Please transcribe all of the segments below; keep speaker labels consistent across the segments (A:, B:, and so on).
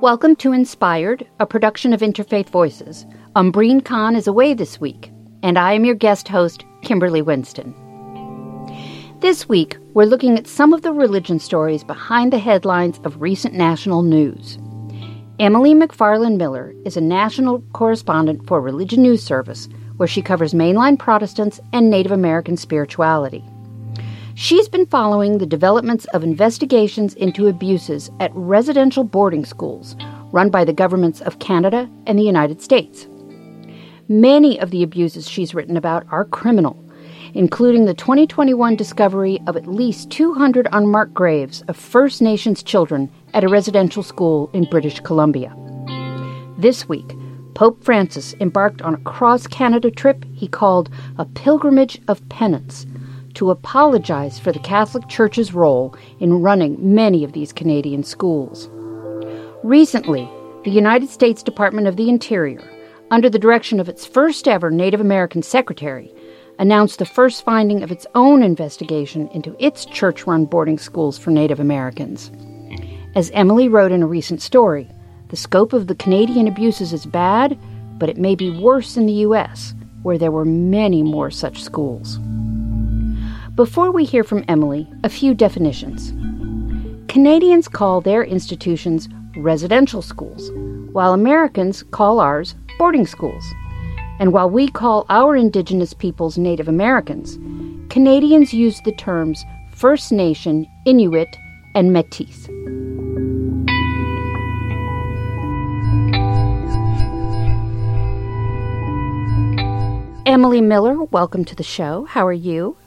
A: Welcome to Inspired, a production of Interfaith Voices. Umbreen Khan is away this week, and I am your guest host, Kimberly Winston. This week, we're looking at some of the religion stories behind the headlines of recent national news. Emily McFarland Miller is a national correspondent for Religion News Service, where she covers mainline Protestants and Native American spirituality. She's been following the developments of investigations into abuses at residential boarding schools run by the governments of Canada and the United States. Many of the abuses she's written about are criminal, including the 2021 discovery of at least 200 unmarked graves of First Nations children at a residential school in British Columbia. This week, Pope Francis embarked on a cross Canada trip he called a pilgrimage of penance to apologize for the Catholic Church's role in running many of these Canadian schools. Recently, the United States Department of the Interior, under the direction of its first ever Native American secretary, announced the first finding of its own investigation into its church run boarding schools for Native Americans. As Emily wrote in a recent story, the scope of the Canadian abuses is bad, but it may be worse in the U.S., where there were many more such schools. Before we hear from Emily, a few definitions. Canadians call their institutions residential schools, while Americans call ours boarding schools. And while we call our Indigenous peoples Native Americans, Canadians use the terms First Nation, Inuit, and Metis. Emily Miller, welcome to the show. How are you?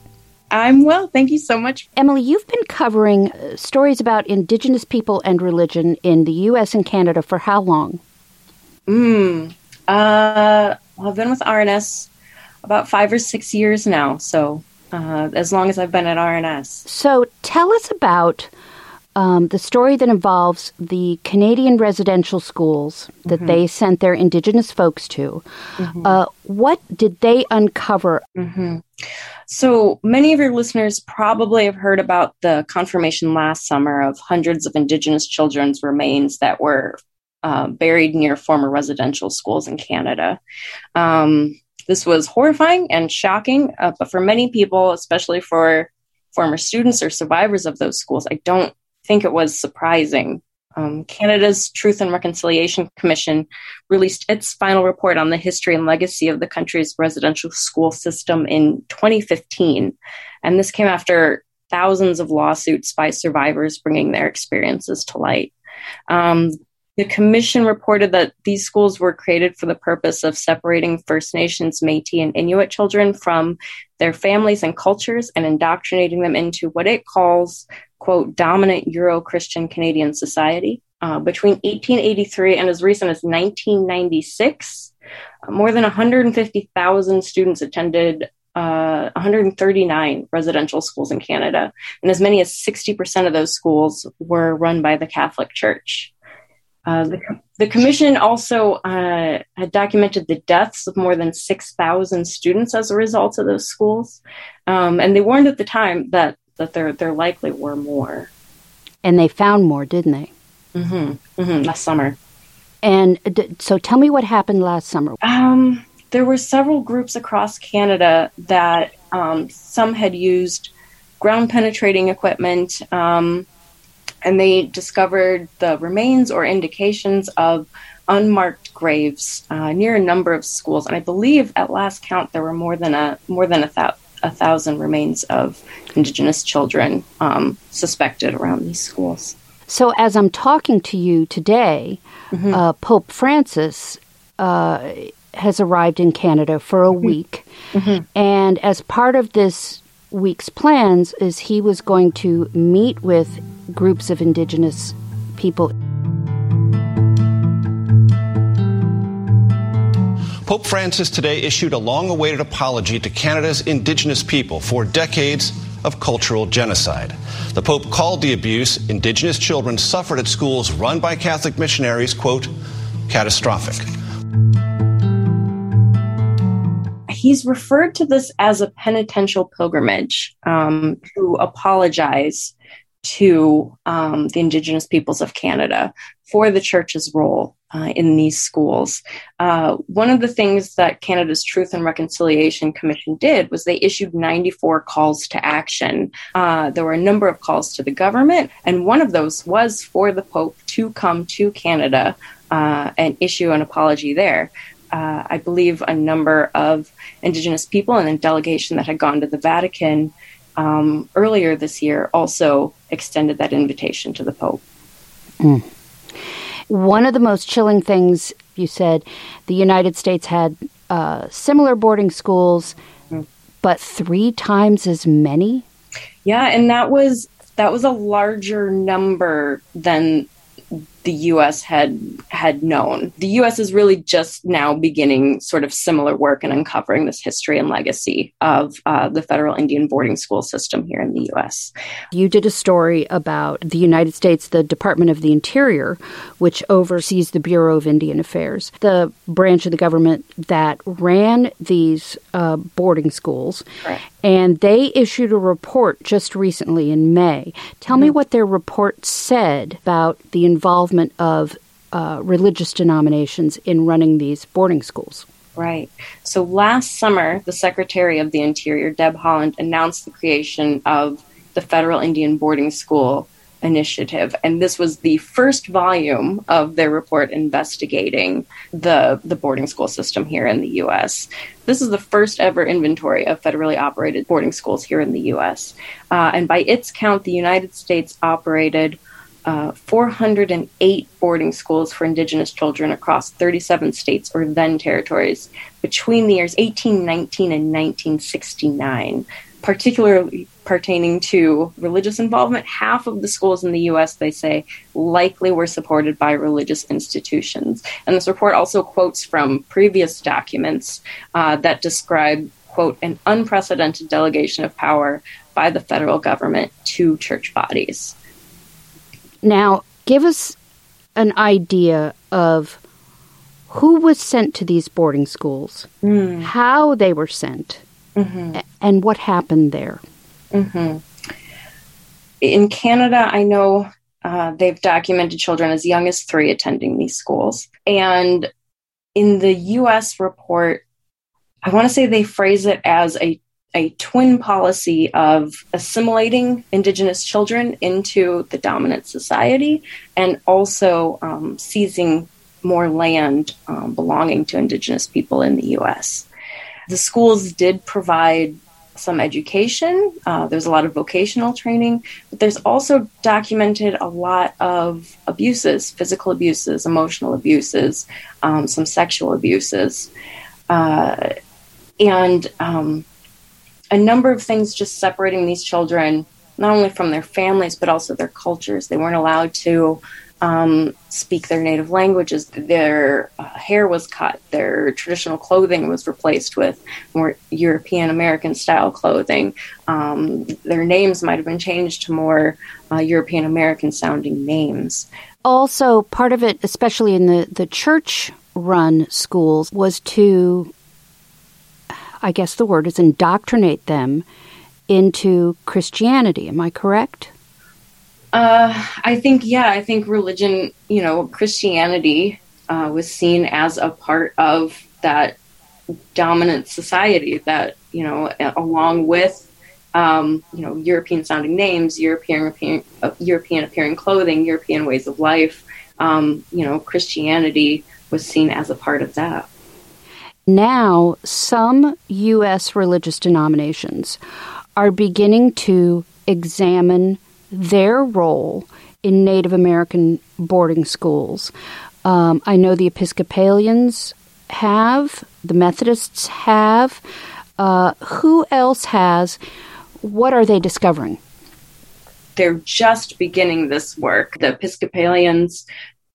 B: I'm well. Thank you so much.
A: Emily, you've been covering uh, stories about Indigenous people and religion in the U.S. and Canada for how long?
B: Mm, uh, well, I've been with RNS about five or six years now, so uh, as long as I've been at RNS.
A: So tell us about um, the story that involves the Canadian residential schools that mm-hmm. they sent their Indigenous folks to. Mm-hmm. Uh, what did they uncover?
B: Mm-hmm. So many of your listeners probably have heard about the confirmation last summer of hundreds of Indigenous children's remains that were uh, buried near former residential schools in Canada. Um, this was horrifying and shocking, uh, but for many people, especially for former students or survivors of those schools, I don't think it was surprising um, Canada's Truth and Reconciliation Commission released its final report on the history and legacy of the country's residential school system in 2015. And this came after thousands of lawsuits by survivors bringing their experiences to light. Um, the commission reported that these schools were created for the purpose of separating First Nations, Metis, and Inuit children from their families and cultures and indoctrinating them into what it calls quote, dominant Euro Christian Canadian society. Uh, between 1883 and as recent as 1996, uh, more than 150,000 students attended uh, 139 residential schools in Canada, and as many as 60% of those schools were run by the Catholic Church. Uh, the, the, commission also uh, had documented the deaths of more than 6,000 students as a result of those schools. Um, and they warned at the time that that there there likely were more.
A: And they found more, didn't they?
B: Mm-hmm. mm-hmm. Last summer.
A: And d- so, tell me what happened last summer.
B: Um, there were several groups across Canada that um, some had used ground penetrating equipment, um, and they discovered the remains or indications of unmarked graves uh, near a number of schools. And I believe, at last count, there were more than a more than a thousand a thousand remains of Indigenous children um, suspected around these schools.
A: So, as I'm talking to you today, mm-hmm. uh, Pope Francis uh, has arrived in Canada for a mm-hmm. week, mm-hmm. and as part of this week's plans, is he was going to meet with groups of Indigenous people
C: Pope Francis today issued a long awaited apology to Canada's Indigenous people for decades of cultural genocide. The Pope called the abuse Indigenous children suffered at schools run by Catholic missionaries, quote, catastrophic.
B: He's referred to this as a penitential pilgrimage um, to apologize to um, the Indigenous peoples of Canada for the church's role uh, in these schools. Uh, one of the things that Canada's Truth and Reconciliation Commission did was they issued 94 calls to action. Uh, there were a number of calls to the government, and one of those was for the Pope to come to Canada uh, and issue an apology there. Uh, I believe a number of Indigenous people and a delegation that had gone to the Vatican um, earlier this year also extended that invitation to the Pope.
A: Mm. One of the most chilling things you said the United States had uh, similar boarding schools, mm. but three times as many.
B: Yeah, and that was that was a larger number than the U.S. had had known. The U.S. is really just now beginning sort of similar work and uncovering this history and legacy of uh, the federal Indian boarding school system here in the U.S.
A: You did a story about the United States, the Department of the Interior, which oversees the Bureau of Indian Affairs, the branch of the government that ran these uh, boarding schools. And they issued a report just recently in May. Tell mm-hmm. me what their report said about the involvement involvement of uh, religious denominations in running these boarding schools.
B: Right. So last summer, the Secretary of the Interior, Deb Haaland, announced the creation of the Federal Indian Boarding School Initiative. And this was the first volume of their report investigating the, the boarding school system here in the U.S. This is the first ever inventory of federally operated boarding schools here in the U.S. Uh, and by its count, the United States operated uh, 408 boarding schools for Indigenous children across 37 states or then territories between the years 1819 and 1969, particularly pertaining to religious involvement. Half of the schools in the U.S., they say, likely were supported by religious institutions. And this report also quotes from previous documents uh, that describe, quote, an unprecedented delegation of power by the federal government to church bodies.
A: Now, give us an idea of who was sent to these boarding schools, mm. how they were sent, mm-hmm. and what happened there.
B: Mm-hmm. In Canada, I know uh, they've documented children as young as three attending these schools. And in the US report, I want to say they phrase it as a a twin policy of assimilating Indigenous children into the dominant society and also um, seizing more land um, belonging to Indigenous people in the US. The schools did provide some education, uh, there's a lot of vocational training, but there's also documented a lot of abuses physical abuses, emotional abuses, um, some sexual abuses. Uh, and um, a number of things just separating these children not only from their families but also their cultures. They weren't allowed to um, speak their native languages. Their uh, hair was cut. Their traditional clothing was replaced with more European American style clothing. Um, their names might have been changed to more uh, European American sounding names.
A: Also, part of it, especially in the, the church run schools, was to I guess the word is indoctrinate them into Christianity. Am I correct?
B: Uh, I think, yeah, I think religion, you know, Christianity uh, was seen as a part of that dominant society that, you know, along with, um, you know, European sounding names, European, European, uh, European appearing clothing, European ways of life, um, you know, Christianity was seen as a part of that.
A: Now, some U.S. religious denominations are beginning to examine their role in Native American boarding schools. Um, I know the Episcopalians have, the Methodists have. Uh, who else has? What are they discovering?
B: They're just beginning this work. The Episcopalians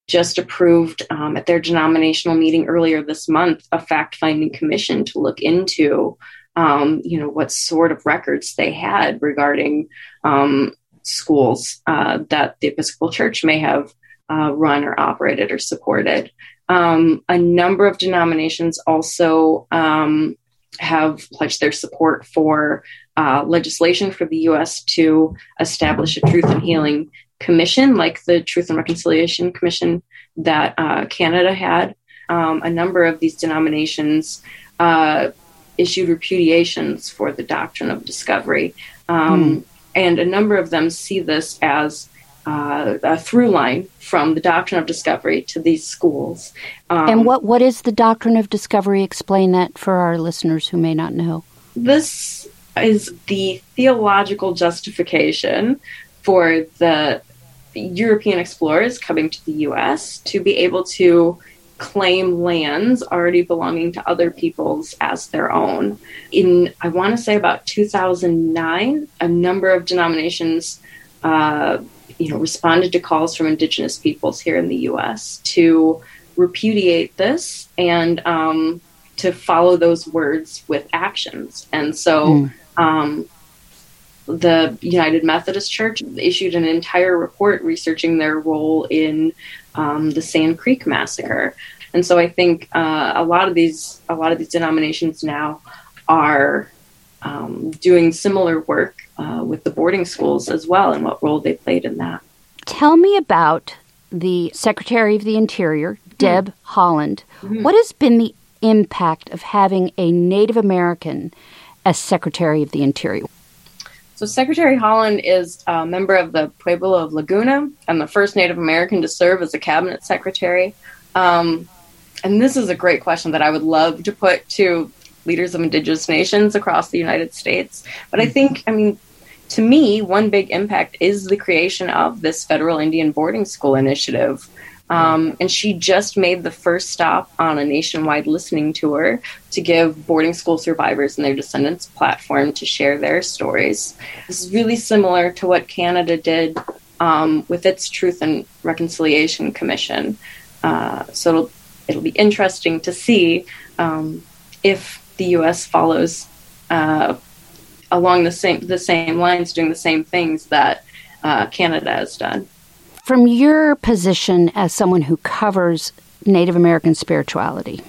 B: just approved um, at their denominational meeting earlier this month a fact-finding commission to look into, um, you know, what sort of records they had regarding um, schools uh, that the Episcopal Church may have uh, run or operated or supported. Um, a number of denominations also um, have pledged their support for uh, legislation for the U.S. to establish a Truth and Healing Commission, like the Truth and Reconciliation Commission that uh, Canada had. Um, a number of these denominations uh, issued repudiations for the doctrine of discovery. Um, mm. And a number of them see this as uh, a through line from the doctrine of discovery to these schools.
A: Um, and what, what is the doctrine of discovery? Explain that for our listeners who may not know.
B: This is the theological justification for the European explorers coming to the US to be able to claim lands already belonging to other peoples as their own. In, I want to say about 2009, a number of denominations, uh, you know, responded to calls from indigenous peoples here in the U.S. to repudiate this and um, to follow those words with actions. And so, mm. um, the United Methodist Church issued an entire report researching their role in um, the Sand Creek massacre. And so I think uh, a lot of these a lot of these denominations now are um, doing similar work uh, with the boarding schools as well, and what role they played in that.
A: Tell me about the Secretary of the Interior, mm-hmm. Deb mm-hmm. Haaland. Mm-hmm. What has been the impact of having a Native American as Secretary of the Interior?
B: So, Secretary Haaland is a member of the Pueblo of Laguna and the first Native American to serve as a cabinet secretary. Um, and this is a great question that I would love to put to leaders of indigenous nations across the United States. But I mm-hmm. think, I mean, to me, one big impact is the creation of this federal Indian boarding school initiative. Um, and she just made the first stop on a nationwide listening tour to give boarding school survivors and their descendants a platform to share their stories. This is really similar to what Canada did um, with its Truth and Reconciliation Commission. Uh, so it'll, it'll be interesting to see um, if the U.S. follows uh, along the same the same lines, doing the same things that uh, Canada has done.
A: From your position as someone who covers Native American spirituality,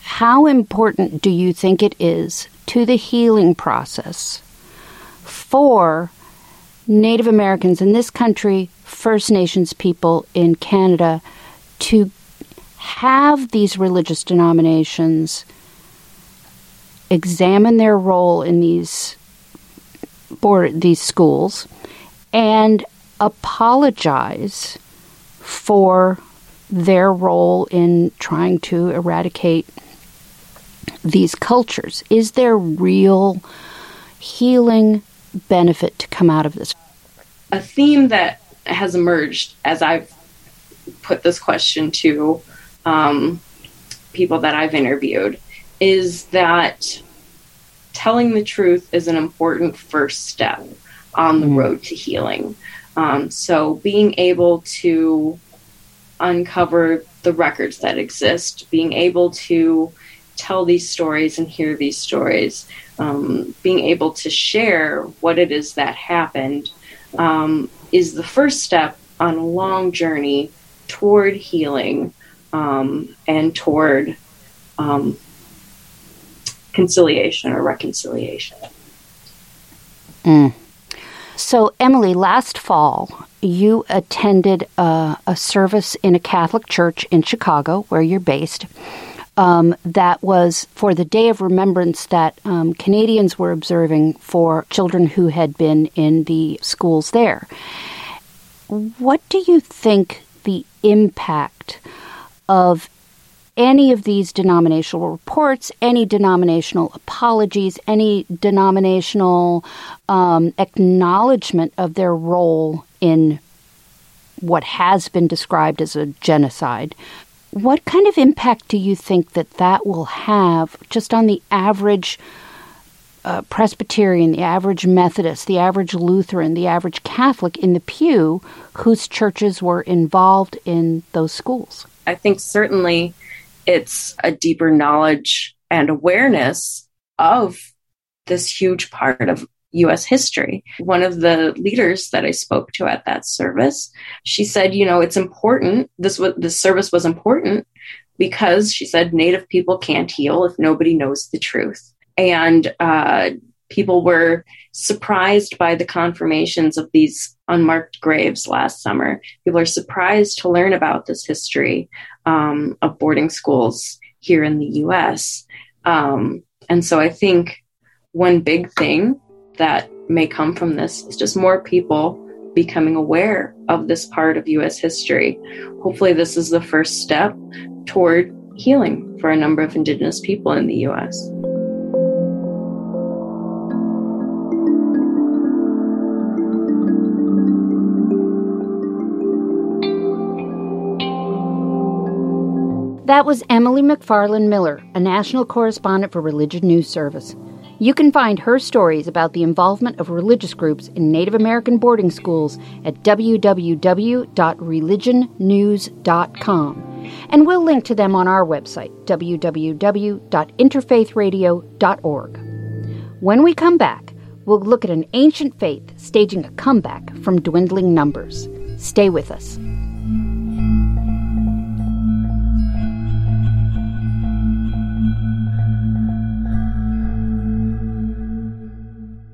A: how important do you think it is to the healing process for Native Americans in this country, First Nations people in Canada, to have these religious denominations examine their role in these board these schools and apologize for their role in trying to eradicate these cultures. Is there real healing benefit to come out of this?
B: A theme that has emerged as I've put this question to um, people that I've interviewed is that telling the truth is an important first step on the mm. road to healing. Um, so being able to uncover the records that exist, being able to tell these stories and hear these stories, um, being able to share what it is that happened um, is the first step on a long journey toward healing um, and toward um, conciliation or reconciliation.
A: Mm. So, Emily, last fall, you attended a, a, service in a Catholic church in Chicago, where you're based. Um, that was for the Day of Remembrance that um, Canadians were observing for children who had been in the schools there. What do you think the impact of any of these denominational reports, any denominational apologies, any denominational um, acknowledgement of their role in what has been described as a genocide. What kind of impact do you think that that will have just on the average uh, Presbyterian, the average Methodist, the average Lutheran, the average Catholic in the pew whose churches were involved in those schools?
B: I think certainly it's a deeper knowledge and awareness of this huge part of US history. One of the leaders that I spoke to at that service, she said, you know, it's important. This was this service was important because she said native people can't heal if nobody knows the truth. And uh, people were surprised by the confirmations of these unmarked graves last summer. People are surprised to learn about this history um, of boarding schools here in the US. Um, and so I think one big thing that may come from this is just more people becoming aware of this part of US history. Hopefully, this is the first step toward healing for a number of Indigenous people in the US.
A: That was Emily McFarland Miller, a national correspondent for Religion News Service. You can find her stories about the involvement of religious groups in Native American boarding schools at www.religionnews.com. And we'll link to them on our website, www.interfaithradio.org. When we come back, we'll look at an ancient faith staging a comeback from dwindling numbers. Stay with us.